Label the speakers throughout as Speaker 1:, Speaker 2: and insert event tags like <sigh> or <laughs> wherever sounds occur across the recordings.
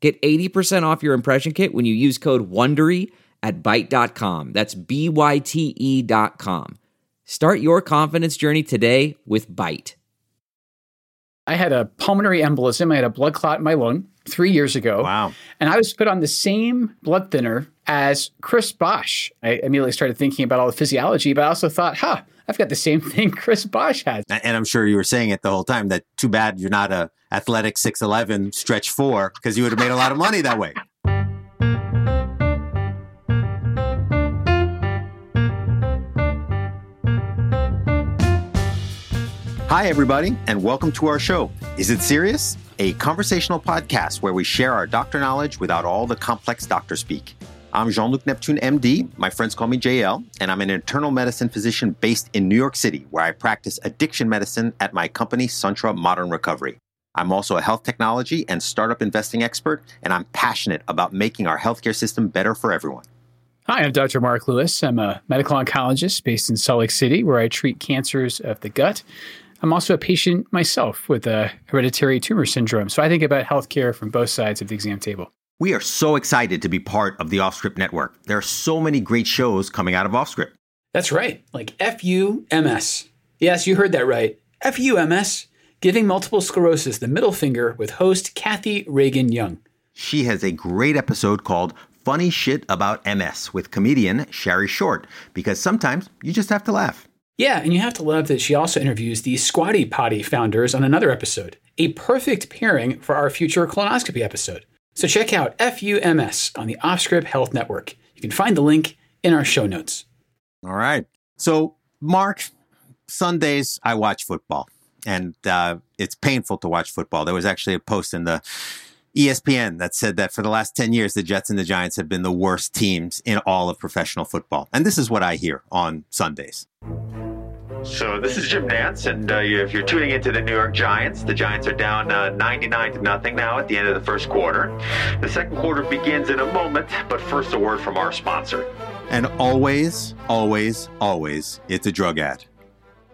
Speaker 1: Get 80% off your impression kit when you use code WONDERY at Byte.com. That's B-Y-T-E dot com. Start your confidence journey today with Byte.
Speaker 2: I had a pulmonary embolism. I had a blood clot in my lung three years ago.
Speaker 3: Wow.
Speaker 2: And I was put on the same blood thinner as Chris Bosh. I immediately started thinking about all the physiology, but I also thought, huh, I've got the same <laughs> thing Chris Bosh has.
Speaker 3: And I'm sure you were saying it the whole time that too bad you're not a athletic 6'11 stretch four because you would have made a lot of money that way. Hi, everybody, and welcome to our show. Is it serious? A conversational podcast where we share our doctor knowledge without all the complex doctor speak. I'm Jean Luc Neptune, MD. My friends call me JL, and I'm an internal medicine physician based in New York City, where I practice addiction medicine at my company, Suntra Modern Recovery. I'm also a health technology and startup investing expert, and I'm passionate about making our healthcare system better for everyone.
Speaker 2: Hi, I'm Dr. Mark Lewis. I'm a medical oncologist based in Salt Lake City, where I treat cancers of the gut. I'm also a patient myself with a hereditary tumor syndrome, so I think about healthcare from both sides of the exam table.
Speaker 3: We are so excited to be part of the Offscript network. There are so many great shows coming out of Offscript.
Speaker 4: That's right, like FUMS. Yes, you heard that right. FUMS, giving multiple sclerosis the middle finger with host Kathy Reagan Young.
Speaker 3: She has a great episode called Funny Shit About MS with comedian Sherry Short, because sometimes you just have to laugh.
Speaker 4: Yeah, and you have to love that she also interviews the Squatty Potty founders on another episode, a perfect pairing for our future colonoscopy episode. So check out FUMS on the Offscript Health Network. You can find the link in our show notes.
Speaker 3: All right. So, Mark, Sundays I watch football, and uh, it's painful to watch football. There was actually a post in the ESPN that said that for the last 10 years, the Jets and the Giants have been the worst teams in all of professional football. And this is what I hear on Sundays. So this is Jim Nantz, and uh, if you're tuning into the New York Giants, the Giants are down uh, 99 to nothing now at the end of the first quarter. The second quarter begins in a moment, but first a word from our sponsor. And always, always, always, it's a drug ad.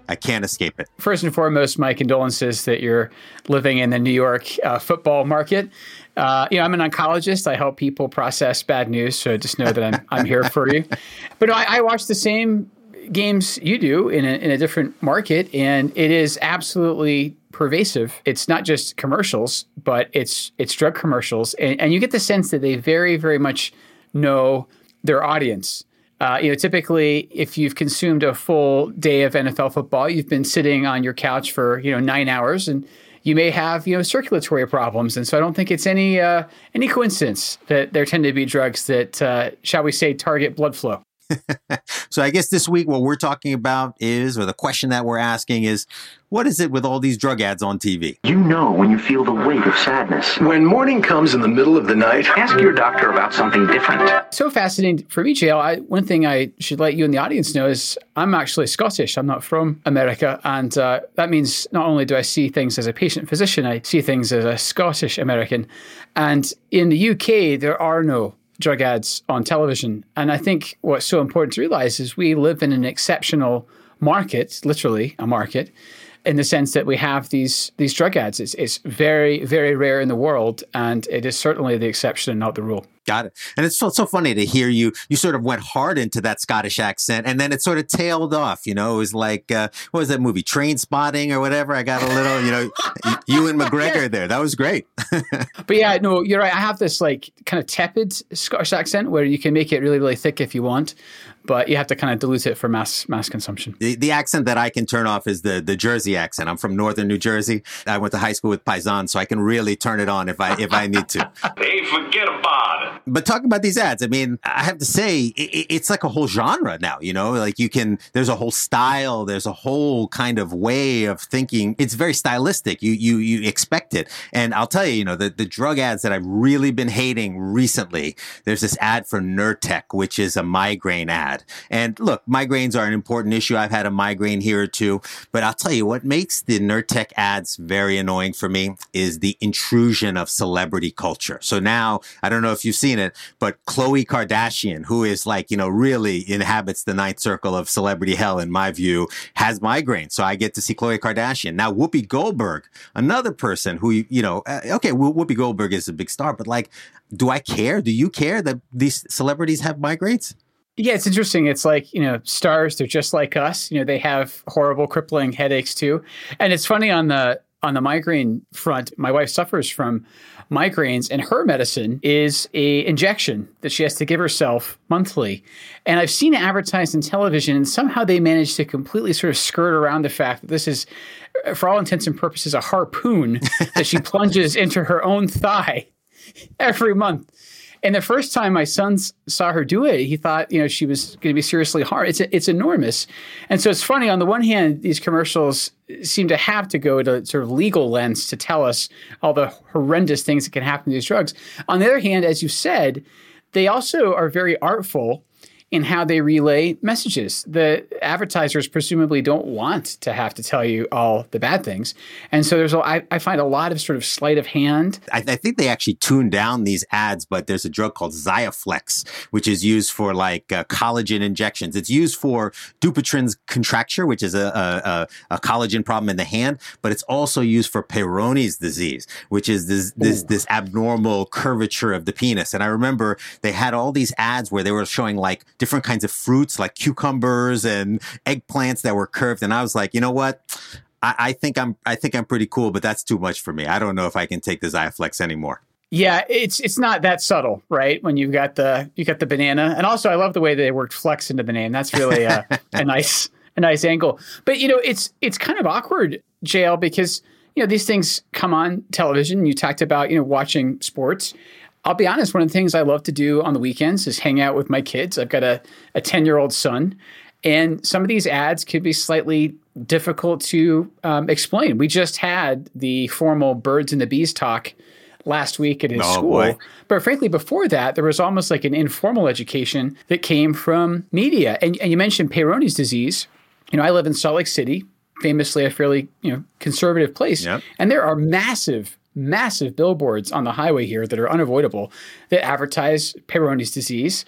Speaker 3: I can't escape it.
Speaker 2: First and foremost, my condolences that you're living in the New York uh, football market. Uh, you know, I'm an oncologist. I help people process bad news, so just know that I'm I'm here for you. But I, I watch the same games you do in a, in a different market, and it is absolutely pervasive. It's not just commercials, but it's it's drug commercials, and, and you get the sense that they very very much know their audience. Uh, you know, typically, if you've consumed a full day of NFL football, you've been sitting on your couch for you know nine hours, and you may have you know circulatory problems. And so, I don't think it's any uh, any coincidence that there tend to be drugs that, uh, shall we say, target blood flow. <laughs>
Speaker 3: so I guess this week what we're talking about is, or the question that we're asking is, what is it with all these drug ads on TV?
Speaker 5: You know when you feel the weight of sadness.
Speaker 6: When morning comes in the middle of the night,
Speaker 5: ask your doctor about something different.
Speaker 2: So fascinating for me, JL. I, one thing I should let you and the audience know is I'm actually Scottish. I'm not from America. And uh, that means not only do I see things as a patient physician, I see things as a Scottish American. And in the UK, there are no drug ads on television. And I think what's so important to realize is we live in an exceptional market, literally a market, in the sense that we have these these drug ads. It's, it's very, very rare in the world, and it is certainly the exception and not the rule.
Speaker 3: Got it. And it's so, so funny to hear you. You sort of went hard into that Scottish accent, and then it sort of tailed off. You know, it was like uh, what was that movie, Trainspotting or whatever? I got a little, you know, Ewan McGregor there. That was great. <laughs>
Speaker 2: but yeah, no, you're right. I have this like kind of tepid Scottish accent where you can make it really, really thick if you want. But you have to kind of dilute it for mass mass consumption.
Speaker 3: The, the accent that I can turn off is the the Jersey accent. I'm from northern New Jersey. I went to high school with Paisan, so I can really turn it on if I if I need to. <laughs>
Speaker 6: Hey, forget about it.
Speaker 3: But talking about these ads, I mean, I have to say, it, it's like a whole genre now. You know, like you can. There's a whole style. There's a whole kind of way of thinking. It's very stylistic. You you you expect it. And I'll tell you, you know, the the drug ads that I've really been hating recently. There's this ad for Nurtec, which is a migraine ad. And look, migraines are an important issue. I've had a migraine here or two, but I'll tell you what makes the Nurtec ads very annoying for me is the intrusion of celebrity culture. So now I don't know if you've seen it, but Khloe Kardashian, who is like, you know, really inhabits the ninth circle of celebrity hell, in my view, has migraines. So I get to see Khloe Kardashian. Now, Whoopi Goldberg, another person who, you know, uh, okay, Whoopi Goldberg is a big star, but like, do I care? Do you care that these celebrities have migraines?
Speaker 2: Yeah, it's interesting. It's like, you know, stars, they're just like us. You know, they have horrible crippling headaches too. And it's funny on the on the migraine front, my wife suffers from migraines and her medicine is a injection that she has to give herself monthly. And I've seen it advertised in television and somehow they managed to completely sort of skirt around the fact that this is for all intents and purposes a harpoon that she <laughs> plunges into her own thigh every month. And the first time my son saw her do it, he thought, you know, she was going to be seriously hard. It's it's enormous, and so it's funny. On the one hand, these commercials seem to have to go to sort of legal lens to tell us all the horrendous things that can happen to these drugs. On the other hand, as you said, they also are very artful in how they relay messages. The advertisers presumably don't want to have to tell you all the bad things. And so there's, a, I, I find a lot of sort of sleight of hand.
Speaker 3: I, I think they actually tune down these ads, but there's a drug called Xiaflex, which is used for like uh, collagen injections. It's used for Dupuytren's contracture, which is a, a, a, collagen problem in the hand, but it's also used for Peyronie's disease, which is this, this, this abnormal curvature of the penis. And I remember they had all these ads where they were showing like different kinds of fruits like cucumbers and eggplants that were curved. And I was like, you know what? I, I think I'm I think I'm pretty cool, but that's too much for me. I don't know if I can take the Xiaflex anymore.
Speaker 2: Yeah, it's it's not that subtle, right? When you've got the you got the banana, and also I love the way they worked flex into the name. That's really a, <laughs> a nice a nice angle. But you know, it's it's kind of awkward, JL, because you know these things come on television. You talked about you know watching sports, I'll be honest, one of the things I love to do on the weekends is hang out with my kids. I've got a, a 10 year old son, and some of these ads could be slightly difficult to um, explain. We just had the formal birds and the bees talk last week at his oh, school. Boy. But frankly, before that, there was almost like an informal education that came from media. And, and you mentioned Peyronie's disease. You know, I live in Salt Lake City, famously a fairly you know conservative place, yep. and there are massive massive billboards on the highway here that are unavoidable that advertise Peyronie's disease,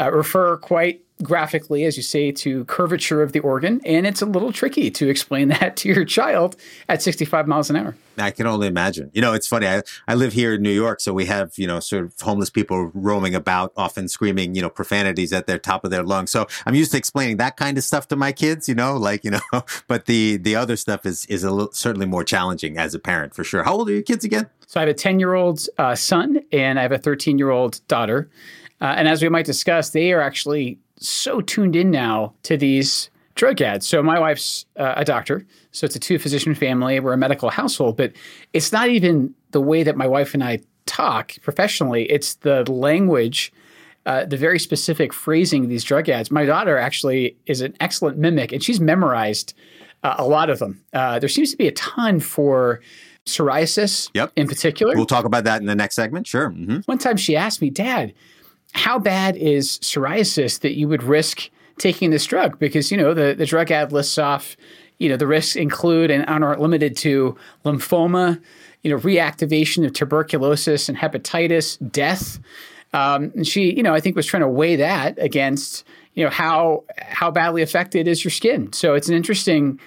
Speaker 2: uh, refer quite graphically, as you say, to curvature of the organ, and it's a little tricky to explain <laughs> that to your child at 65 miles an hour.
Speaker 3: I can only imagine. You know, it's funny. I, I live here in New York, so we have, you know, sort of homeless people roaming about, often screaming, you know, profanities at their top of their lungs. So I'm used to explaining that kind of stuff to my kids, you know, <laughs> like, you know, but the, the other stuff is, is a little, certainly more challenging as a parent for sure. How old are your kids again?
Speaker 2: So I have a 10 year old uh, son and I have a 13 year old daughter. Uh, and as we might discuss, they are actually so tuned in now to these drug ads. So my wife's uh, a doctor, so it's a two physician family. We're a medical household, but it's not even the way that my wife and I talk professionally. It's the language, uh, the very specific phrasing of these drug ads. My daughter actually is an excellent mimic, and she's memorized uh, a lot of them. Uh, there seems to be a ton for psoriasis yep. in particular.
Speaker 3: We'll talk about that in the next segment. Sure.
Speaker 2: Mm-hmm. One time she asked me, Dad, how bad is psoriasis that you would risk taking this drug? Because, you know, the, the drug ad lists off, you know, the risks include and aren't limited to lymphoma, you know, reactivation of tuberculosis and hepatitis, death. Um, and she, you know, I think was trying to weigh that against, you know, how how badly affected is your skin. So it's an interesting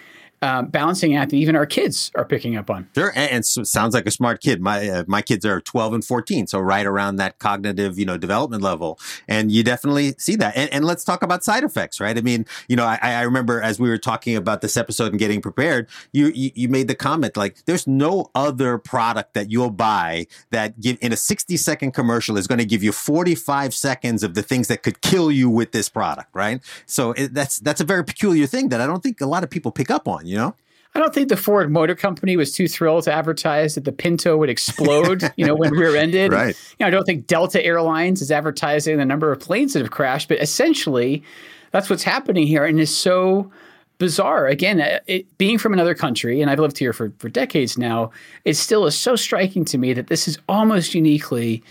Speaker 2: um, balancing act that even our kids are picking up on.
Speaker 3: Sure, and, and so, sounds like a smart kid. My uh, my kids are 12 and 14, so right around that cognitive, you know, development level, and you definitely see that. And, and let's talk about side effects, right? I mean, you know, I, I remember as we were talking about this episode and getting prepared, you, you you made the comment like, there's no other product that you'll buy that give in a 60 second commercial is going to give you 45 seconds of the things that could kill you with this product, right? So it, that's that's a very peculiar thing that I don't think a lot of people pick up on, you know?
Speaker 2: I don't think the Ford Motor Company was too thrilled to advertise that the Pinto would explode, <laughs> you know, when rear-ended.
Speaker 3: Right.
Speaker 2: You know, I don't think Delta Airlines is advertising the number of planes that have crashed, but essentially, that's what's happening here, and is so bizarre. Again, uh, it, being from another country, and I've lived here for for decades now, it still is so striking to me that this is almost uniquely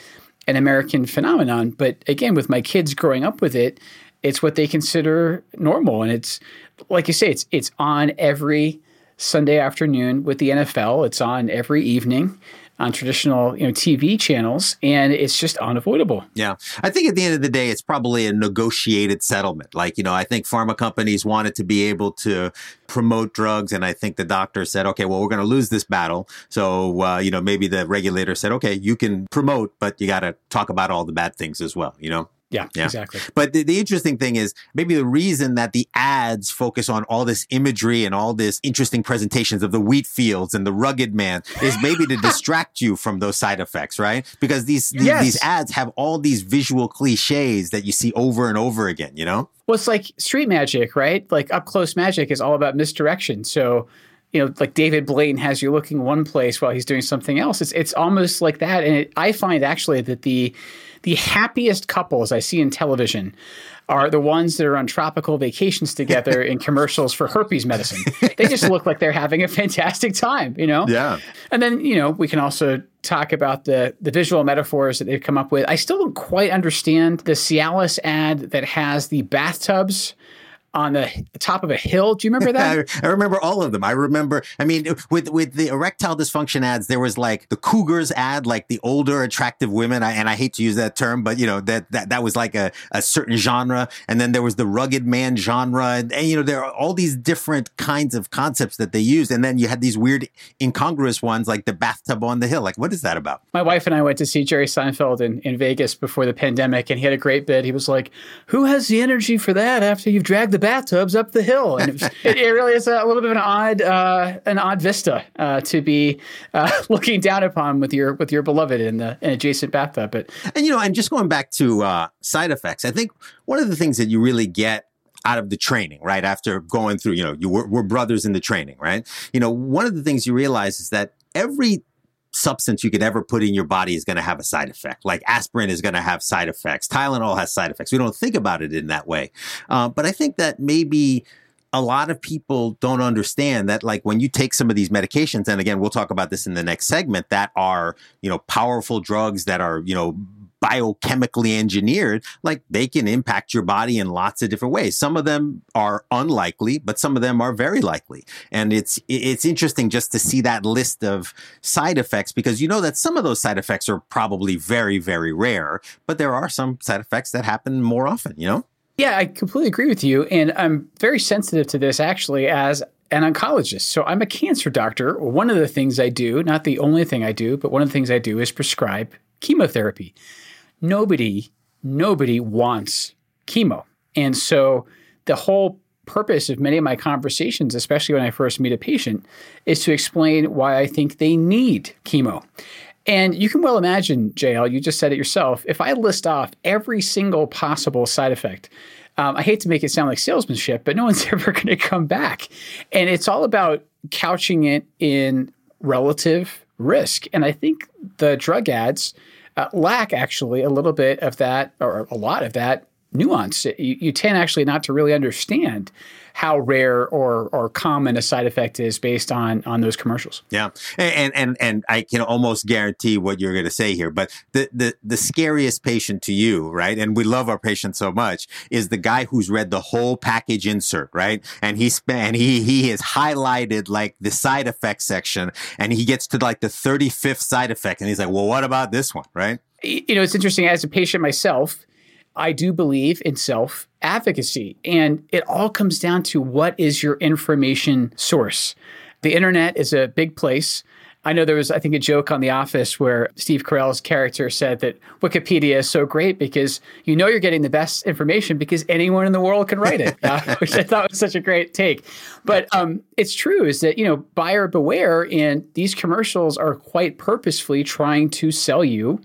Speaker 2: an American phenomenon. But again, with my kids growing up with it, it's what they consider normal, and it's like you say, it's it's on every Sunday afternoon with the NFL. It's on every evening on traditional you know TV channels, and it's just unavoidable.
Speaker 3: Yeah, I think at the end of the day, it's probably a negotiated settlement. Like you know, I think pharma companies wanted to be able to promote drugs, and I think the doctor said, okay, well, we're going to lose this battle, so uh, you know, maybe the regulator said, okay, you can promote, but you got to talk about all the bad things as well. You know.
Speaker 2: Yeah, yeah, exactly.
Speaker 3: But the, the, interesting thing is maybe the reason that the ads focus on all this imagery and all this interesting presentations of the wheat fields and the rugged man is maybe to <laughs> distract you from those side effects, right? Because these these, yes. these ads have all these visual cliches that you see over and over again, you know?
Speaker 2: Well, it's like street magic, right? Like up close magic is all about misdirection. So you know, like David Blaine has you looking one place while he's doing something else. It's it's almost like that, and it, I find actually that the the happiest couples I see in television are the ones that are on tropical vacations together in <laughs> commercials for herpes medicine. They just look like they're having a fantastic time, you know?
Speaker 3: Yeah.
Speaker 2: And then, you know, we can also talk about the the visual metaphors that they've come up with. I still don't quite understand the Cialis ad that has the bathtubs on the top of a hill. Do you remember that? <laughs>
Speaker 3: I, remember all of them. I remember. I mean, with with the erectile dysfunction ads, there was like the Cougars ad, like the older attractive women. I, and I hate to use that term, but you know that that that was like a, a certain genre. And then there was the rugged man genre, and, and you know there are all these different kinds of concepts that they use. And then you had these weird incongruous ones, like the bathtub on the hill. Like, what is that about?
Speaker 2: My wife and I went to see Jerry Seinfeld in in Vegas before the pandemic, and he had a great bit. He was like, "Who has the energy for that after you've dragged the bathtubs up the hill. And it, was, it, <laughs> it, really is a little bit of an odd, uh, an odd vista uh, to be uh, <laughs> looking down upon with your with your beloved in the an adjacent bathtub. But
Speaker 3: and you know, and just going back to uh, side effects, I think one of the things that you really get out of the training, right? After going through, you know, you were, were brothers in the training, right? You know, one of the things you realize is that every substance you could ever put in your body is going to have a side effect. Like aspirin is going to have side effects. Tylenol has side effects. We don't think about it in that way. Uh, but I think that maybe a lot of people don't understand that like when you take some of these medications and again we'll talk about this in the next segment that are you know powerful drugs that are you know biochemically engineered, like they can impact your body in lots of different ways. Some of them are unlikely, but some of them are very likely. And it's it's interesting just to see that list of side effects because you know that some of those side effects are probably very very rare, but there are some side effects that happen more often, you know?
Speaker 2: Yeah, I completely agree with you and I'm very sensitive to this actually as an oncologist. So I'm a cancer doctor. One of the things I do, not the only thing I do, but one of the things I do is prescribe chemotherapy nobody, nobody wants chemo. And so the whole purpose of many of my conversations, especially when I first meet a patient, is to explain why I think they need chemo. And you can well imagine, JL, you just said it yourself. If I list off every single possible side effect, um, I hate to make it sound like salesmanship, but no <laughs> one's ever going to come back. And it's all about couching it in relative risk. And I think the drug ads uh, lack actually a little bit of that or a lot of that nuance. You, you tend actually not to really understand how rare or or common a side effect is based on on those commercials.
Speaker 3: Yeah, and and and I can almost guarantee what you're going to say here. But the the the scariest patient to you, right? And we love our patients so much, is the guy who's read the whole package insert, right? And he spent he he has highlighted like the side effect section, and he gets to like the 35th side effect, and he's like, well, what about this one, right?
Speaker 2: You know, it's interesting as a patient myself I do believe in self advocacy. And it all comes down to what is your information source. The internet is a big place. I know there was, I think, a joke on The Office where Steve Carell's character said that Wikipedia is so great because you know you're getting the best information because anyone in the world can write it, <laughs> uh, which I thought was such a great take. But um, it's true is that, you know, buyer beware, and these commercials are quite purposefully trying to sell you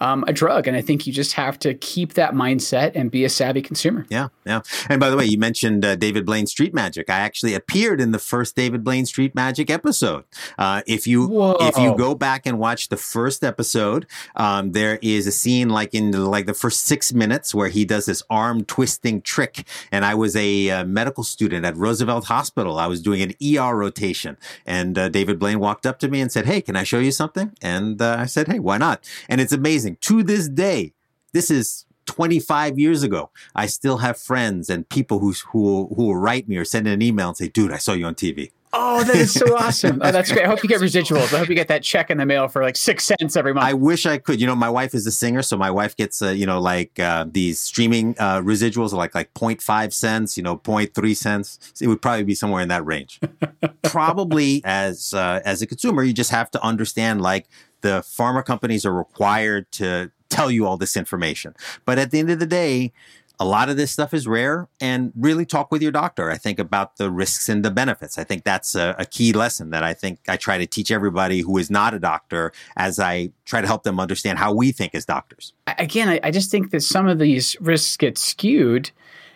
Speaker 2: um, a drug. And I think you just have to keep that mindset and be a savvy consumer.
Speaker 3: Yeah, yeah. And by the way, you mentioned uh, David Blaine Street Magic. I actually appeared in the first David Blaine Street Magic episode. Uh, if you
Speaker 2: Whoa.
Speaker 3: if you go back and watch the first episode, um, there is a scene like in the, like the first six minutes where he does this arm twisting trick. And I was a uh, medical student at Roosevelt Hospital. I was doing an ER rotation, and uh, David Blaine walked up to me and said, "Hey, can I show you something?" And uh, I said, "Hey, why not?" And it's amazing to this day. This is 25 years ago. I still have friends and people who who who will write me or send an email and say, "Dude, I saw you on TV."
Speaker 2: Oh, that is so awesome. Oh, that's great. I hope you get residuals. I hope you get that check in the mail for like six cents every month.
Speaker 3: I wish I could. You know, my wife is a singer, so my wife gets, uh, you know, like uh, these streaming uh, residuals, like like 0.5 cents, you know, 0.3 cents. It would probably be somewhere in that range. <laughs> probably as uh, as a consumer, you just have to understand like the pharma companies are required to tell you all this information. But at the end of the day, a lot of this stuff is rare and really talk with your doctor. I think about the risks and the benefits. I think that's a, a, key lesson that I think I try to teach everybody who is not a doctor as I try to help them understand how we think as doctors.
Speaker 2: Again, I, I just think that some of these risks get skewed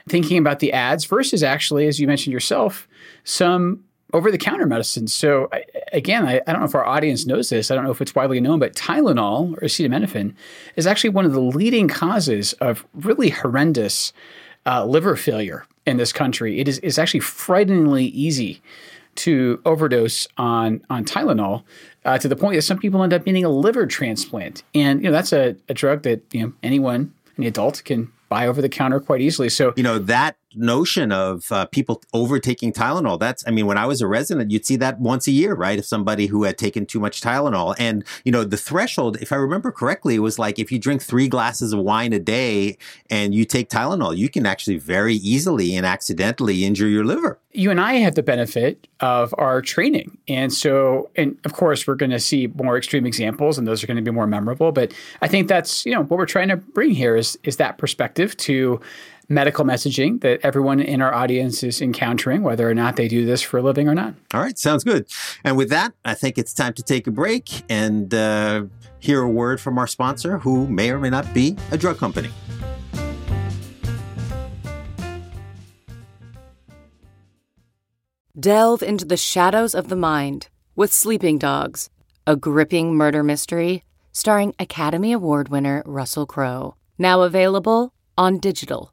Speaker 2: thinking about the ads versus actually, as you mentioned yourself, some over the counter medicines. So, again, I, I, don't know if our audience knows this. I don't know if it's widely known, but Tylenol or acetaminophen is actually one of the leading causes of really horrendous uh, liver failure in this country. It is it's actually frighteningly easy to overdose on on Tylenol uh, to the point that some people end up needing a liver transplant. And you know that's a, a drug that you know anyone, any adult, can buy over the counter quite easily. So
Speaker 3: you know that notion of uh, people overtaking Tylenol. That's, I mean, when I was a resident, you'd see that once a year, right? If somebody who had taken too much Tylenol. And, you know, the threshold, if I remember correctly, was like if you drink three glasses of wine a day and you take Tylenol, you can actually very easily and accidentally injure your liver.
Speaker 2: You and I have the benefit of our training. And so, and of course, we're going to see more extreme examples and those are going to be more memorable. But I think that's, you know, what we're trying to bring here is, is that perspective to medical messaging that everyone in our audience is encountering, whether or not they do this for a living or not.
Speaker 3: All right, sounds good. And with that, I think it's time to take a break and uh, hear a word from our sponsor, who may or may not be a drug company.
Speaker 7: Delve into the shadows of the mind with Sleeping Dogs, a gripping murder mystery starring Academy Award winner Russell Crowe. Now available on digital.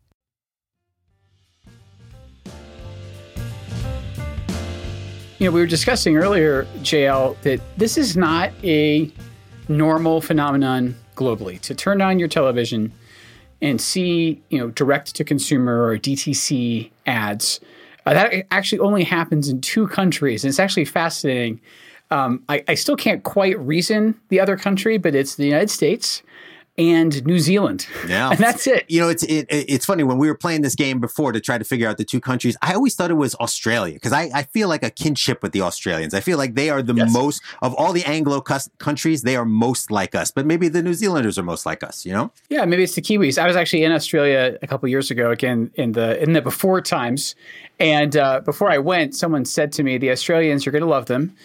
Speaker 2: You know, we were discussing earlier, JL, that this is not a normal phenomenon globally. To turn on your television and see, you know, direct to consumer or DTC ads, uh, that actually only happens in two countries. And it's actually fascinating. Um, I, I still can't quite reason the other country, but it's the United States and New Zealand.
Speaker 3: Yeah, <laughs>
Speaker 2: and that's it.
Speaker 3: You know, it's it, it's funny when we were playing this game before to try to figure out the two countries. I always thought it was Australia because I, I feel like a kinship with the Australians. I feel like they are the yes. most of all the Anglo countries. They are most like us, but maybe the New Zealanders are most like us. You know?
Speaker 2: Yeah, maybe it's the Kiwis. I was actually in Australia a couple years ago, again in the in the before times, and uh, before I went, someone said to me, "The Australians, you're going to love them."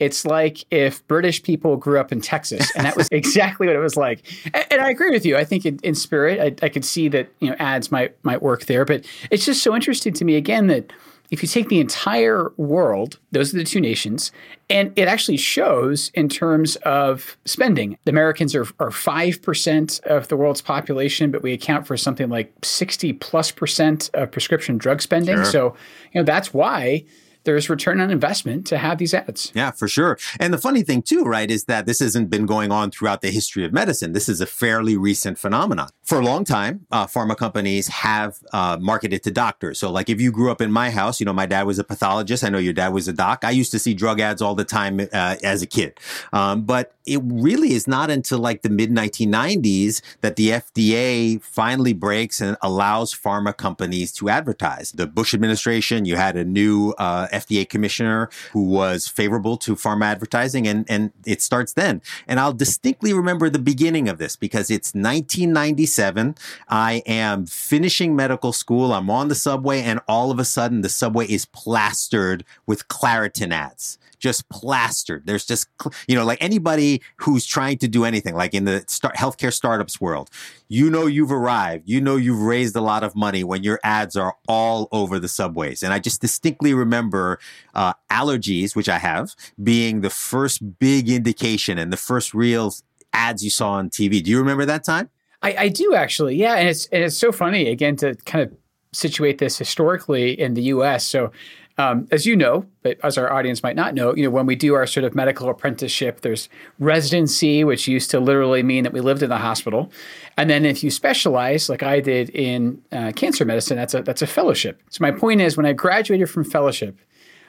Speaker 2: It's like if British people grew up in Texas, and that was <laughs> exactly what it was like. And, and I agree with you. I think in, in spirit, I, I, could see that you know ads might might work there, but it's just so interesting to me again that if you take the entire world, those are the two nations, and it actually shows in terms of spending. The Americans are, are 5% of the world's population, but we account for something like 60 plus percent of prescription drug spending.
Speaker 3: Sure.
Speaker 2: So, you know, that's why there's return on investment to have these ads.
Speaker 3: Yeah, for sure. And the funny thing too, right, is that this hasn't been going on throughout the history of medicine. This is a fairly recent phenomenon. For a long time, uh, pharma companies have uh, marketed to doctors. So, like, if you grew up in my house, you know, my dad was a pathologist. I know your dad was a doc. I used to see drug ads all the time uh, as a kid. Um, but it really is not until like the mid 1990s that the FDA finally breaks and allows pharma companies to advertise. The Bush administration, you had a new uh, FDA commissioner who was favorable to pharma advertising, and, and it starts then. And I'll distinctly remember the beginning of this because it's 1997. I am finishing medical school. I'm on the subway, and all of a sudden, the subway is plastered with Claritin ads just plastered. There's just, you know, like anybody who's trying to do anything, like in the start, healthcare startups world, you know, you've arrived, you know, you've raised a lot of money when your ads are all over the subways. And I just distinctly remember uh, allergies, which I have, being the first big indication and the first real ads you saw on TV. Do you remember that time?
Speaker 2: I, I do actually, yeah, and it's and it's so funny again to kind of situate this historically in the U.S. So um, as you know, but as our audience might not know, you know, when we do our sort of medical apprenticeship, there's residency, which used to literally mean that we lived in the hospital, and then if you specialize, like I did in uh, cancer medicine, that's a that's a fellowship. So my point is, when I graduated from fellowship,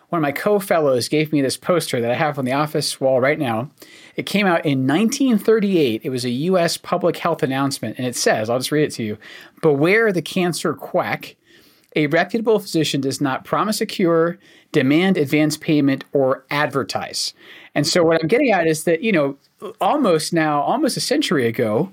Speaker 2: one of my co-fellows gave me this poster that I have on the office wall right now. It came out in 1938. It was a U.S. public health announcement, and it says, "I'll just read it to you: Beware the cancer quack." A reputable physician does not promise a cure, demand advance payment, or advertise. And so, what I'm getting at is that, you know, almost now, almost a century ago,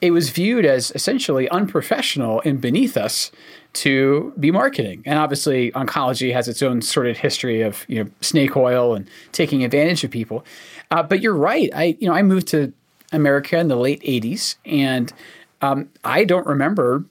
Speaker 2: it was viewed as essentially unprofessional and beneath us to be marketing. And obviously, oncology has its own sort of history of, you know, snake oil and taking advantage of people. Uh, but you're right. I, you know, I moved to America in the late 80s, and um, I don't remember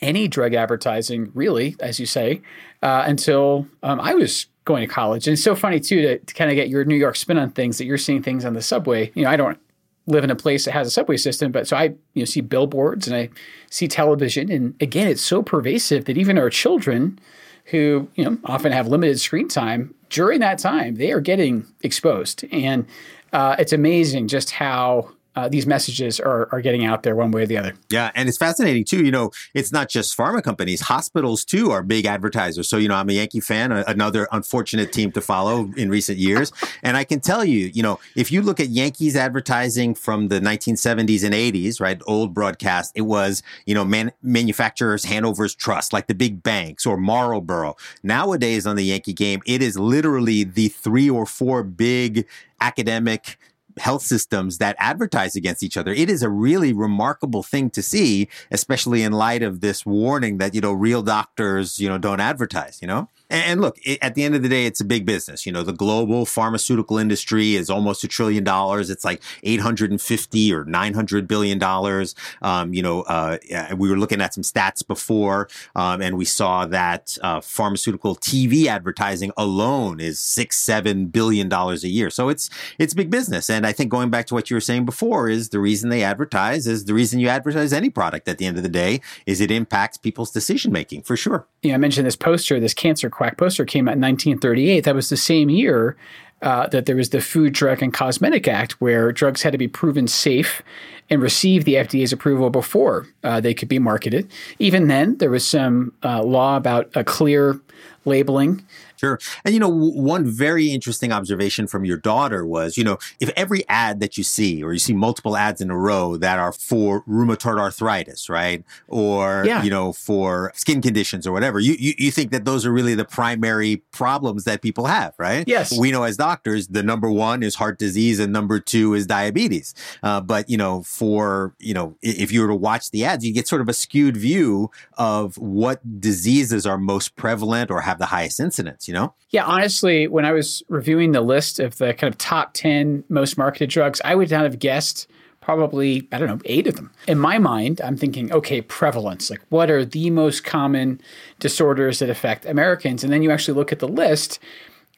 Speaker 2: any drug advertising, really, as you say, uh, until um, I was going to college. And it's so funny too to, to kind of get your New York spin on things that you're seeing things on the subway. You know, I don't live in a place that has a subway system, but so I you know see billboards and I see television, and again, it's so pervasive that even our children, who you know often have limited screen time during that time, they are getting exposed, and uh, it's amazing just how uh, these messages are, are getting out there one way or the other.
Speaker 3: Yeah, and it's fascinating too. You know, it's not just pharma companies; hospitals too are big advertisers. So you know, I'm a Yankee fan, another unfortunate team to follow in recent years, <laughs> and I can tell you, you know, if you look at Yankees advertising from the 1970s and 80s, right, old broadcast, it was you know man, manufacturers Hanover's Trust, like the big banks or Marlboro. Nowadays on the Yankee game, it is literally the three or four big academic health systems that advertise against each other. It is a really remarkable thing to see, especially in light of this warning that, you know, real doctors, you know, don't advertise, you know? And look, at the end of the day, it's a big business. You know, the global pharmaceutical industry is almost a trillion dollars. It's like 850 or 900 billion dollars. Um, you know, uh, we were looking at some stats before, um, and we saw that uh, pharmaceutical TV advertising alone is six, seven billion dollars a year. So it's it's big business. And I think going back to what you were saying before is the reason they advertise is the reason you advertise any product at the end of the day is it impacts people's decision making for sure.
Speaker 2: Yeah, I mentioned this poster, this cancer quack poster came out in 1938. That was the same year uh, that there was the Food, Drug, and Cosmetic Act, where drugs had to be proven safe and receive the FDA's approval before uh, they could be marketed. Even then, there was some uh, law about a clear labeling
Speaker 3: Sure. And, you know, one very interesting observation from your daughter was, you know, if every ad that you see, or you see multiple ads in a row that are for rheumatoid arthritis, right? Or, yeah. you know, for skin conditions or whatever, you, you, you think that those are really the primary problems that people have, right?
Speaker 2: Yes.
Speaker 3: We know as doctors, the number one is heart disease and number two is diabetes. Uh, but, you know, for, you know, if you were to watch the ads, you get sort of a skewed view of what diseases are most prevalent or have the highest incidence you know?
Speaker 2: Yeah, honestly, when I was reviewing the list of the kind of top 10 most marketed drugs, I would not have guessed probably, I don't know, eight of them. In my mind, I'm thinking, okay, prevalence. Like, what are the most common disorders that affect Americans? And then you actually look at the list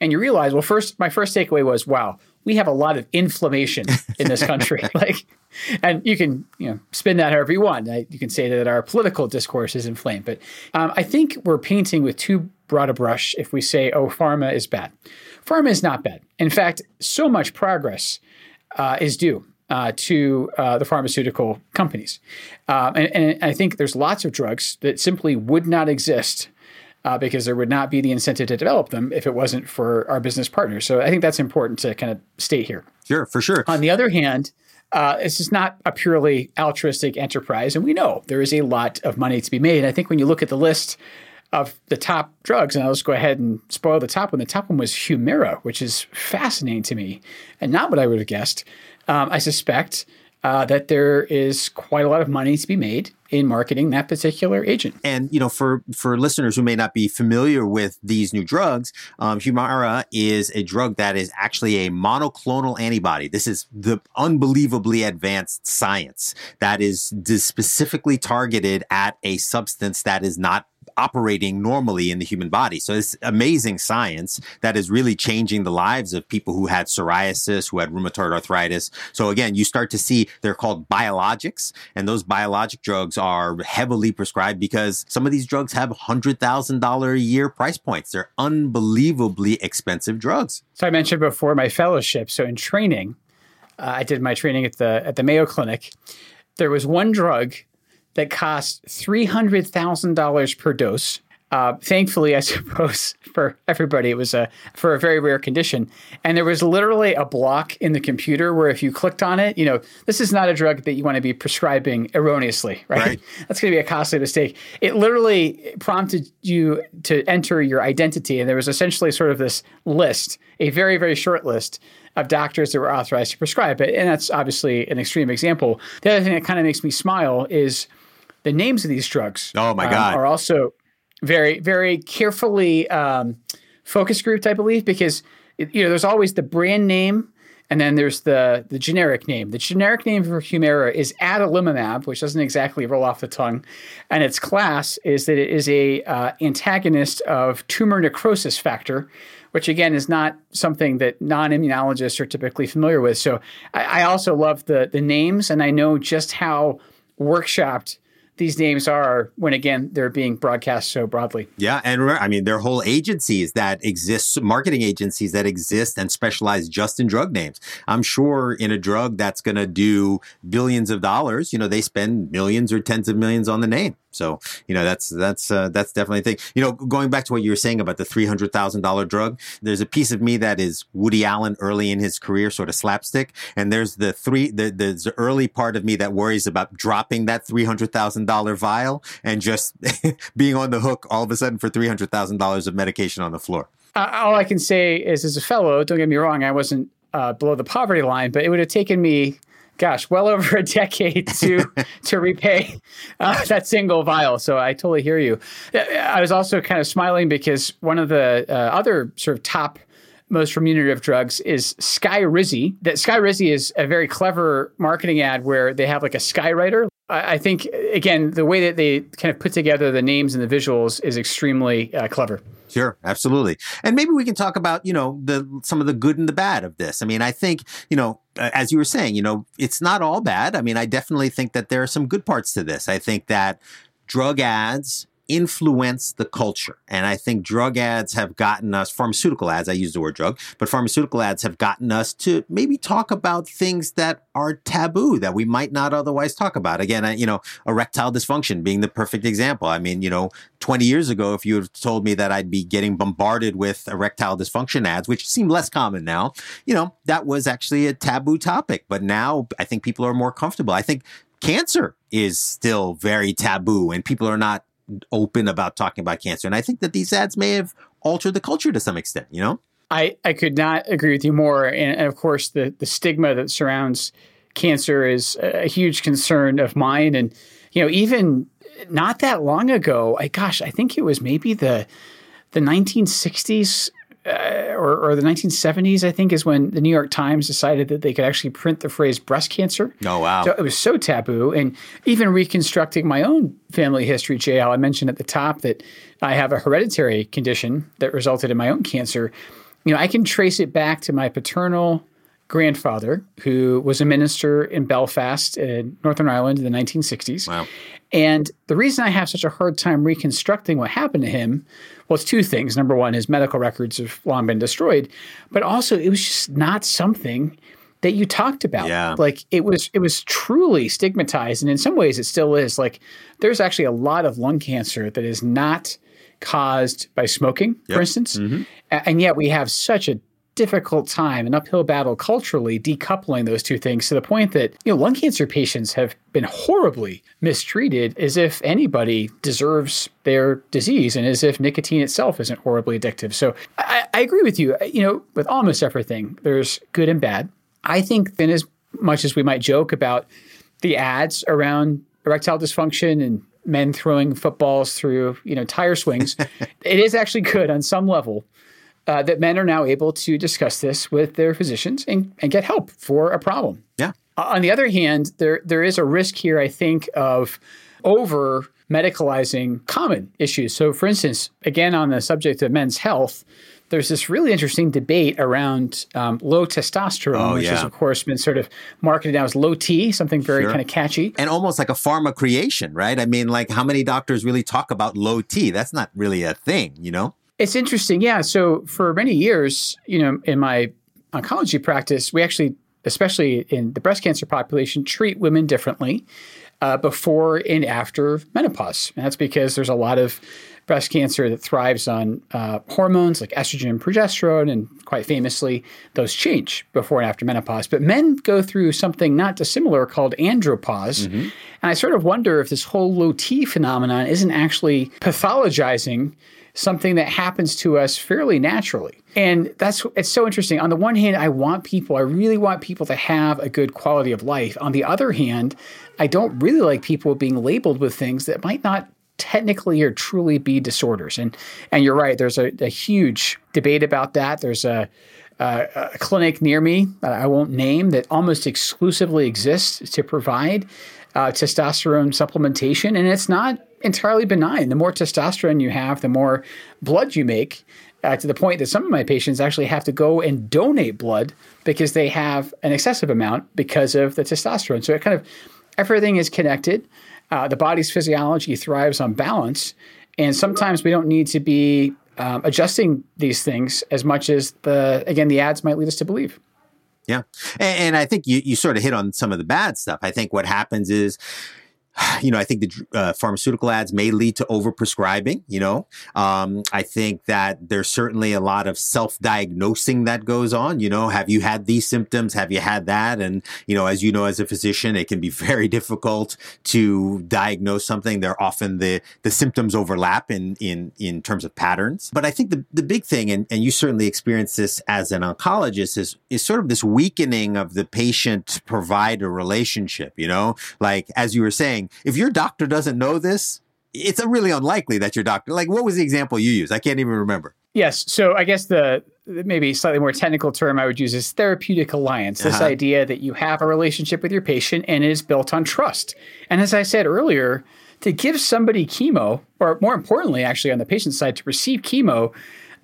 Speaker 2: and you realize, well, first, my first takeaway was, wow, we have a lot of inflammation in this country. <laughs> like, and you can you know spin that however you want. You can say that our political discourse is inflamed, but um, I think we're painting with too broad a brush if we say, "Oh, pharma is bad." Pharma is not bad. In fact, so much progress uh, is due uh, to uh, the pharmaceutical companies, um, and, and I think there's lots of drugs that simply would not exist uh, because there would not be the incentive to develop them if it wasn't for our business partners. So I think that's important to kind of state here.
Speaker 3: Sure, for sure.
Speaker 2: On the other hand, uh, this is not a purely altruistic enterprise, and we know there is a lot of money to be made. I think when you look at the list of the top drugs, and I'll just go ahead and spoil the top one. The top one was Humira, which is fascinating to me, and not what I would have guessed. Um, I suspect uh, that there is quite a lot of money to be made in marketing that particular agent.
Speaker 3: And you know, for for listeners who may not be familiar with these new drugs, um, Humira is a drug that is actually a monoclonal antibody. This is the unbelievably advanced science that is specifically targeted at a substance that is not operating normally in the human body. So it's amazing science that is really changing the lives of people who had psoriasis, who had rheumatoid arthritis. So again, you start to see they're called biologics and those biologic drugs are heavily prescribed because some of these drugs have $100,000 a year price points. They're unbelievably expensive drugs.
Speaker 2: So I mentioned before my fellowship. So in training, uh, I did my training at the at the Mayo Clinic. There was one drug that cost $300,000 per dose. Uh, thankfully, I <laughs> suppose for everybody, it was a for a very rare condition, and there was literally a block in the computer where if you clicked on it, you know, this is not a drug that you want to be prescribing erroneously, <laughs> right? right. That's going to be a costly mistake. It literally prompted you to enter your identity, and there was essentially sort of this list, a very very short list of doctors that were authorized to prescribe it, and that's obviously an extreme example. The other thing that kind of makes me smile is the names of these drugs.
Speaker 3: Oh my um, god,
Speaker 2: are also very very carefully um, focus grouped, I believe, because you know there's always the brand name. And then there's the, the generic name. The generic name for Humira is adalimumab, which doesn't exactly roll off the tongue. And its class is that it is a uh, antagonist of tumor necrosis factor, which again is not something that non-immunologists are typically familiar with. So I, I also love the the names, and I know just how workshopped these names are when again they're being broadcast so broadly.
Speaker 3: Yeah, and I mean there are whole agencies that exist, marketing agencies that exist and specialize just in drug names. I'm sure in a drug that's going to do billions of dollars, you know, they spend millions or tens of millions on the name. So, you know, that's that's uh, that's definitely a thing. You know, going back to what you were saying about the three hundred thousand dollar drug, there's a piece of me that is Woody Allen early in his career, sort of slapstick, and there's the three the, the early part of me that worries about dropping that three hundred thousand dollar vial and just <laughs> being on the hook all of a sudden for three hundred thousand dollars of medication on the floor.
Speaker 2: Uh, all I can say is, as a fellow, don't get me wrong, I wasn't uh, below the poverty line, but it would have taken me gosh, well <laughs> over a decade to <laughs> to repay uh, that single vial. So I totally hear you. Uh, I was also kind of smiling because one of the uh, other sort of top most remunerative drugs is Skyrizi. That Skyrizi is a very clever marketing ad where they have like a skywriter. I think again the way that they kind of put together the names and the visuals is extremely uh, clever.
Speaker 3: Sure, absolutely. And maybe we can talk about, you know, the some of the good and the bad of this. I mean, I think, you know, as you were saying, you know, it's not all bad. I mean, I definitely think that there are some good parts to this. I think that drug ads influence the culture. And I think drug ads have gotten us, pharmaceutical ads, I use the word drug, but pharmaceutical ads have gotten us to maybe talk about things that are taboo that we might not otherwise talk about. Again, you know, erectile dysfunction being the perfect example. I mean, you know, 20 years ago, if you had told me that I'd be getting bombarded with erectile dysfunction ads, which seem less common now, you know, that was actually a taboo topic. But now I think people are more comfortable. I think cancer is still very taboo and people are not open about talking about cancer. And I think that these ads may have altered the culture to some extent, you know?
Speaker 2: I, I could not agree with you more. And, and of course, the, the stigma that surrounds cancer is a huge concern of mine. And, you know, even not that long ago, I gosh, I think it was maybe the the 1960s uh, or, or, the 1970s, I think, is when the New York Times decided that they could actually print the phrase breast cancer.
Speaker 3: Oh, wow.
Speaker 2: So it was so taboo. And even reconstructing my own family history, JL, I mentioned at the top that I have a hereditary condition that resulted in my own cancer. You know, I can trace it back to my paternal grandfather, who was a minister in Belfast, in Northern Ireland in the 1960s.
Speaker 3: Wow.
Speaker 2: And the reason I have such a hard time reconstructing what happened to him was two things. Number one, his medical records have long been destroyed, but also it was just not something that you talked about.
Speaker 3: Yeah.
Speaker 2: Like it was it was truly stigmatized. And in some ways it still is. Like there's actually a lot of lung cancer that is not caused by smoking,
Speaker 3: Yep.
Speaker 2: for instance.
Speaker 3: Mm-hmm.
Speaker 2: And yet we have such a difficult time, an uphill battle culturally, decoupling those two things to the point that you know lung cancer patients have been horribly mistreated, as if anybody deserves their disease, and as if nicotine itself isn't horribly addictive. So I, I agree with you. You know, with almost everything, there's good and bad. I think, in as much as we might joke about the ads around erectile dysfunction and men throwing footballs through you know tire swings, <laughs> it is actually good on some level uh, that men are now able to discuss this with their physicians and, and get help for a problem.
Speaker 3: Yeah.
Speaker 2: Uh, On the other hand, there there is a risk here, I think, of over medicalizing common issues. So, for instance, again on the subject of men's health, there's this really interesting debate around um, low testosterone,
Speaker 3: Oh,
Speaker 2: which has, of course, been sort of marketed now as low T, something very
Speaker 3: Sure.
Speaker 2: kind of catchy.
Speaker 3: And almost like a pharma creation, right? I mean, like how many doctors really talk about low T? That's not really a thing, you know?
Speaker 2: It's interesting, yeah. So for many years, you know, in my oncology practice, we actually, especially in the breast cancer population, treat women differently uh, before and after menopause. And that's because there's a lot of breast cancer that thrives on uh, hormones like estrogen and progesterone, and quite famously, those change before and after menopause. But men go through something not dissimilar called andropause. And I sort of wonder if this whole low T phenomenon isn't actually pathologizing something that happens to us fairly naturally. And that's it's so interesting. On the one hand, I want people, I really want people to have a good quality of life. On the other hand, I don't really like people being labeled with things that might not technically or truly be disorders. And and you're right, there's a, a huge debate about that. There's a a clinic near me that I won't name that almost exclusively exists to provide uh, testosterone supplementation, and it's not entirely benign. The more testosterone you have, the more blood you make. Uh, to the point that some of my patients actually have to go and donate blood because they have an excessive amount because of the testosterone. So it kind of everything is connected. Uh, the body's physiology thrives on balance, and sometimes we don't need to be um, adjusting these things as much as the again the ads might lead us to believe.
Speaker 3: Yeah. And, and I think you, you sort of hit on some of the bad stuff. I think what happens is, <sighs> you know, I think the uh, pharmaceutical ads may lead to overprescribing. You know, um, I think that there's certainly a lot of self-diagnosing that goes on. You know, have you had these symptoms? Have you had that? And you know, as you know, as a physician, it can be <laughs> very difficult to diagnose something. They're often the the symptoms overlap in in in terms of patterns. But I think the the big thing, and and you certainly experience this as an oncologist, is is sort of this weakening of the patient provider relationship. You know, like as you were saying, if your doctor doesn't know this, it's really unlikely that your doctor. Like, what was the example you used? I can't even remember.
Speaker 2: Yes. So I guess the the maybe slightly more technical term I would use is therapeutic alliance. This
Speaker 3: Uh-huh.
Speaker 2: idea that you have a relationship with your patient and it is built on trust. And as I said earlier, to give somebody chemo, or more importantly, actually on the patient side, to receive chemo,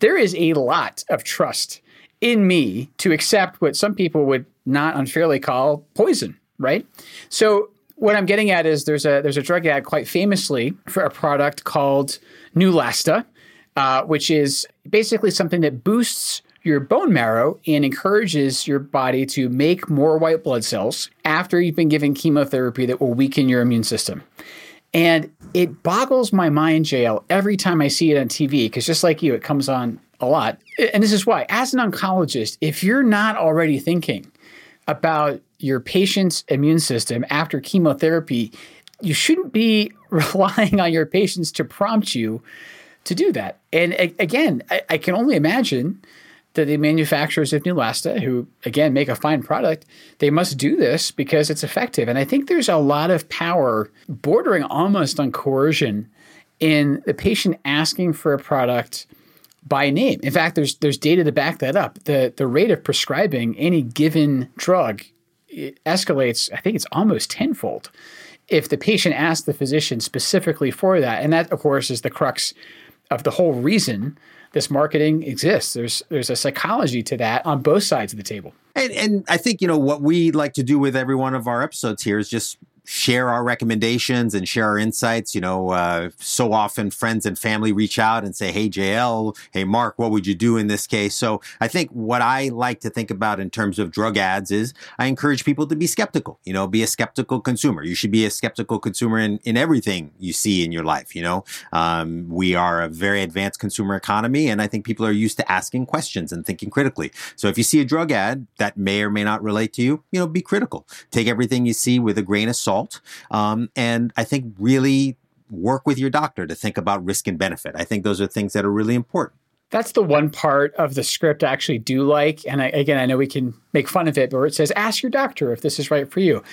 Speaker 2: there is a lot of trust in me to accept what some people would not unfairly call poison, right? So what I'm getting at is there's a there's a drug ad quite famously for a product called Neulasta, uh, which is basically something that boosts your bone marrow and encourages your body to make more white blood cells after you've been given chemotherapy that will weaken your immune system. And it boggles my mind, JL, every time I see it on TV, because just like you, it comes on a lot. And this is why, as an oncologist, if you're not already thinking about your patient's immune system after chemotherapy, you shouldn't be <laughs> relying on your patients to prompt you to do that. And a- again, I, I can only imagine that the manufacturers of Neulasta, who again make a fine product, they must do this because it's effective. And I think there's a lot of power, bordering almost on coercion, in the patient asking for a product by name. In fact, there's there's data to back that up. The the rate of prescribing any given drug escalates. I think it's almost tenfold if the patient asks the physician specifically for that. And that, of course, is the crux of the whole reason this marketing exists. There's there's a psychology to that on both sides of the table.
Speaker 3: And, and I think you know what we like to do with every one of our episodes here is just share our recommendations and share our insights. You know, uh, so often friends and family reach out and say, Hey, JL, hey, Mark, what would you do in this case? So I think what I like to think about in terms of drug ads is I encourage people to be skeptical, you know, be a skeptical consumer. You should be a skeptical consumer in, in everything you see in your life. You know, um, we are a very advanced consumer economy and I think people are used to asking questions and thinking critically. So if you see a drug ad that may or may not relate to you, you know, be critical. Take everything you see with a grain of salt Um, and I think really work with your doctor to think about risk and benefit. I think those are things that are really important.
Speaker 2: That's the one part of the script I actually do like. And I, again, I know we can make fun of it, but where it says, ask your doctor if this is right for you.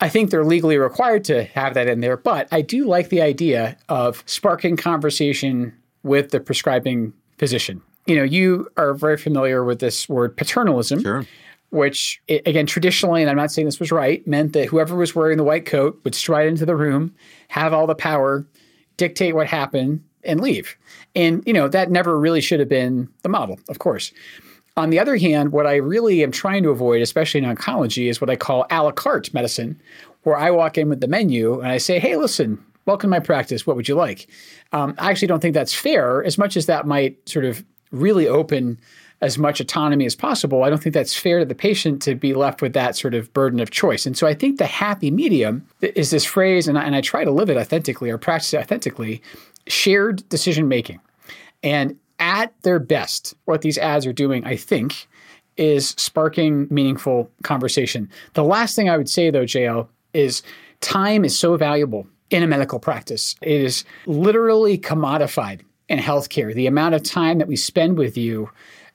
Speaker 2: I think they're legally required to have that in there, but I do like the idea of sparking conversation with the prescribing physician. You know, you are very familiar with this word paternalism.
Speaker 3: Sure
Speaker 2: which again traditionally and i'm not saying this was right meant that whoever was wearing the white coat would stride into the room have all the power dictate what happened and leave. And you know that never really should have been the model of course. On the other hand what i really am trying to avoid especially in oncology is what i call a la carte medicine where i walk in with the menu and i say hey listen welcome to my practice. What would you like? Um, i actually don't think that's fair as much as that might sort of really open as much autonomy as possible, I don't think that's fair to the patient to be left with that sort of burden of choice. And so I think the happy medium is this phrase, and I, and I try to live it authentically or practice it authentically shared decision making. And at their best, what these ads are doing, I think, is sparking meaningful conversation. The last thing I would say, though, JL, is time is so valuable in a medical practice. It is literally commodified in healthcare. The amount of time that we spend with you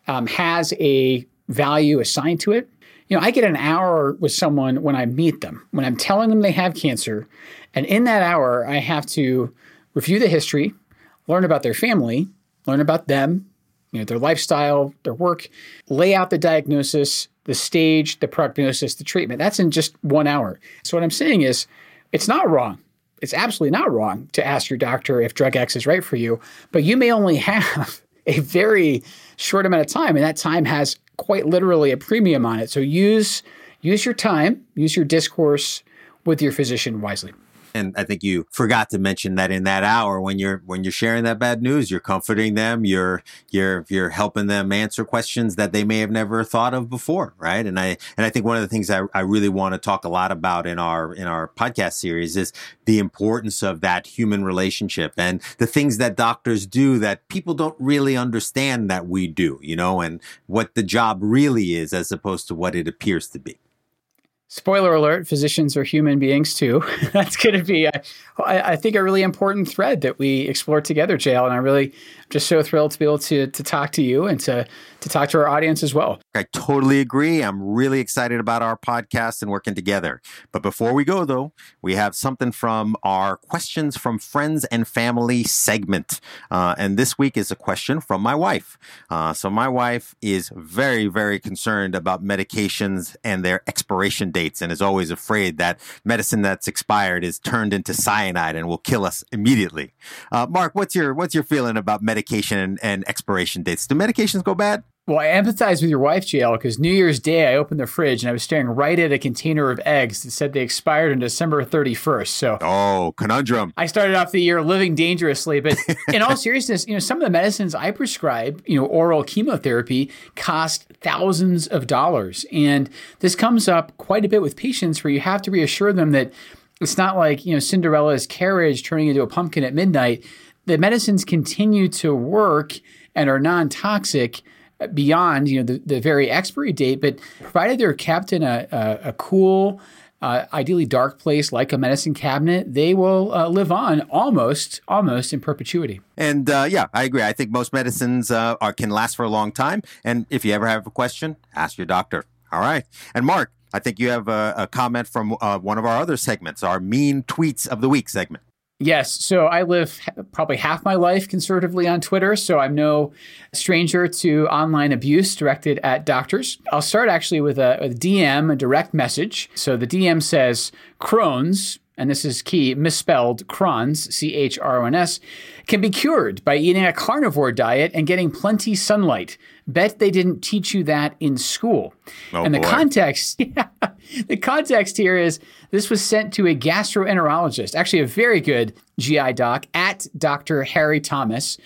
Speaker 2: um, has a value assigned to it. You know, I get an hour with someone when I meet them, when I'm telling them they have cancer. And in that hour, I have to review the history, learn about their family, learn about them, you know, their lifestyle, their work, lay out the diagnosis, the stage, the prognosis, the treatment. That's in just one hour. So what I'm saying is it's not wrong. It's absolutely not wrong to ask your doctor if drug X is right for you, but you may only <laughs> have a very short amount of time, and that time has quite literally a premium on it. So use use your time, use your discourse with your physician wisely.
Speaker 3: And I think you forgot to mention that in that hour when you're when you're sharing that bad news, you're comforting them, you're you're you're helping them answer questions that they may have never thought of before, right? And I and I think one of the things I, I really want to talk a lot about in our in our podcast series is the importance of that human relationship and the things that doctors do that people don't really understand that we do, you know, and what the job really is as opposed to what it appears to be.
Speaker 2: Spoiler alert, physicians are human beings too. <laughs> That's going to be, I think, a really important thread that we explore together, JL. And I really, just so thrilled to be able to, to talk to you and to, to talk to our audience as well.
Speaker 3: I totally agree. I'm really excited about our podcast and working together. But before we go, though, we have something from our questions from friends and family segment. Uh, and this week is a question from my wife. Uh, so my wife is very, very concerned about medications and their expiration dates and is always afraid that medicine that's expired is turned into cyanide and will kill us immediately. Uh, Mark, what's your what's your feeling about medication and, and expiration dates? Do medications go bad?
Speaker 2: Well, I empathize with your wife, JL, because New Year's Day I opened the fridge and I was staring right at a container of eggs that said they expired on December 31st. So,
Speaker 3: oh, conundrum.
Speaker 2: I started off the year living dangerously, but <laughs> in all seriousness, you know, some of the medicines I prescribe, you know, oral chemotherapy cost thousands of dollars. And this comes up quite a bit with patients where you have to reassure them that it's not like, you know, Cinderella's carriage turning into a pumpkin at midnight. The medicines continue to work and are non-toxic beyond you know the, the very expiry date, but provided they're kept in a, a, a cool, uh, ideally dark place like a medicine cabinet, they will uh, live on almost almost in perpetuity.
Speaker 3: And uh, yeah, I agree. I think most medicines uh, are can last for a long time. And if you ever have a question, ask your doctor. All right. And Mark, I think you have a, a comment from uh, one of our other segments, our mean tweets of the week segment.
Speaker 2: Yes. So I live probably half my life conservatively on Twitter. So I'm no stranger to online abuse directed at doctors. I'll start actually with a, a DM, a direct message. So the DM says, Crohn's, and this is key, misspelled Crohn's, C H R O N S, can be cured by eating a carnivore diet and getting plenty sunlight. Bet they didn't teach you that in school.
Speaker 3: Oh,
Speaker 2: and the
Speaker 3: boy.
Speaker 2: context, <laughs> yeah, <laughs> the context here is this was sent to a gastroenterologist, actually a very good GI doc at Dr. Harry Thomas,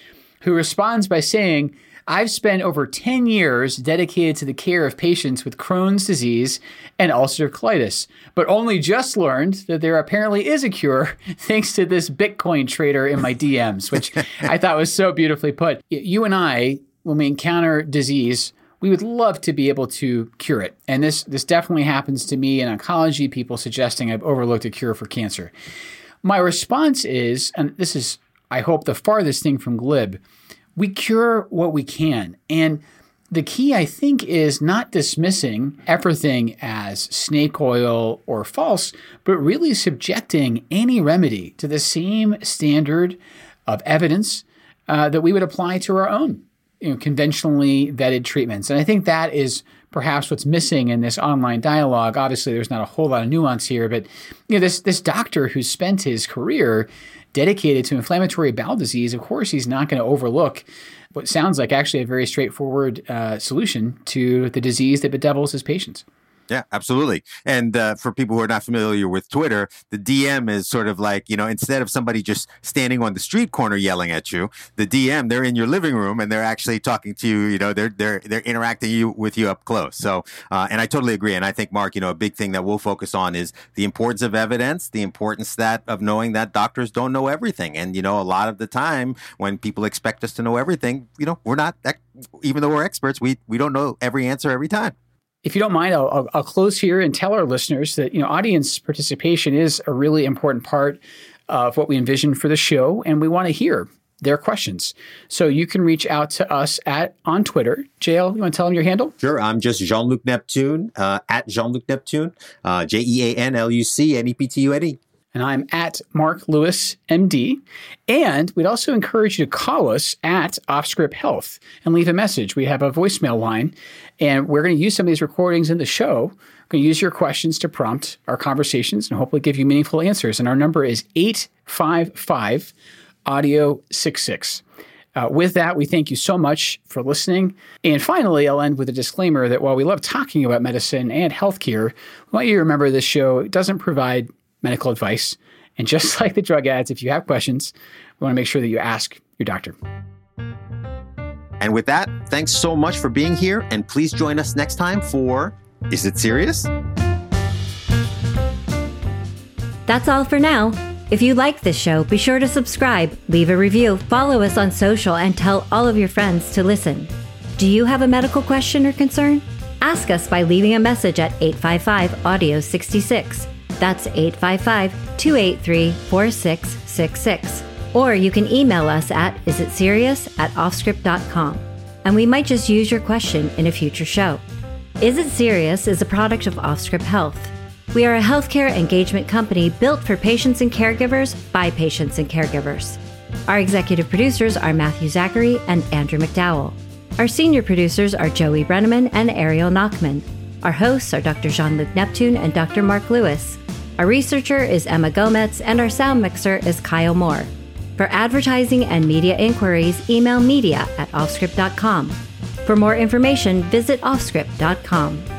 Speaker 2: who responds by saying, I've spent over 10 years dedicated to the care of patients with Crohn's disease and ulcerative colitis, but only just learned that there apparently is a cure <laughs> thanks to this Bitcoin trader in my DMs, which <laughs> I thought was so beautifully put. You and I, when we encounter disease, we would love to be able to cure it. And this this definitely happens to me in oncology, people suggesting I've overlooked a cure for cancer. My response is, and this is, I hope, the farthest thing from glib, we cure what we can. And the key, I think, is not dismissing everything as snake oil or false, but really subjecting any remedy to the same standard of evidence uh, that we would apply to our own you know, conventionally vetted treatments. And I think that is perhaps what's missing in this online dialogue. Obviously, there's not a whole lot of nuance here, but you know, this this doctor who spent his career dedicated to inflammatory bowel disease, of course, he's not going to overlook what sounds like actually a very straightforward uh, solution to the disease that bedevils his patients.
Speaker 3: Yeah, absolutely. And uh, for people who are not familiar with Twitter, the DM is sort of like, you know, instead of somebody just standing on the street corner yelling at you, the DM, they're in your living room and they're actually talking to you, you know, they're, they're, they're interacting you with you up close. So, uh, and I totally agree. And I think, Mark, you know, a big thing that we'll focus on is the importance of evidence, the importance that of knowing that doctors don't know everything. And, you know, a lot of the time when people expect us to know everything, you know, we're not, even though we're experts, we, we don't know every answer every time
Speaker 2: if you don't mind, I'll, I'll, I'll, close here and tell our listeners that you know audience participation is a really important part of what we envision for the show, and we want to hear their questions. So you can reach out to us at on Twitter. JL, you want to tell them your handle?
Speaker 3: Sure. I'm just Jean Luc Neptune uh, at Jean Luc Neptune, uh, J E A N L U C N E P T U N E
Speaker 2: and I'm at Mark Lewis, MD. And we'd also encourage you to call us at Offscript Health and leave a message. We have a voicemail line, and we're going to use some of these recordings in the show. We're going to use your questions to prompt our conversations and hopefully give you meaningful answers. And our number is 855 Audio 66. Uh, with that, we thank you so much for listening. And finally, I'll end with a disclaimer that while we love talking about medicine and healthcare, we want you to remember this show doesn't provide medical advice. And just <laughs> like the drug ads, if you have questions, we want to make sure that you ask your doctor.
Speaker 3: And with that, thanks so much for being here. And please join us next time for Is It Serious?
Speaker 8: That's all for now. If you like this show, be sure to subscribe, leave a review, follow us on social, and tell all of your friends to listen. Do you have a medical question or concern? Ask us by leaving a message at 855 Audio 66. That's 855 283 4666. Or you can email us at isitserious at offscript.com, and we might just use your question in a future show. Is It Serious is a product of Offscript Health. We are a healthcare engagement company built for patients and caregivers by patients and caregivers. Our executive producers are Matthew Zachary and Andrew McDowell. Our senior producers are Joey Brenneman and Ariel Nachman. Our hosts are Dr. Jean Luc Neptune and Dr. Mark Lewis. Our researcher is Emma Gomez, and our sound mixer is Kyle Moore. For advertising and media inquiries, email media at offscript.com. For more information, visit offscript.com.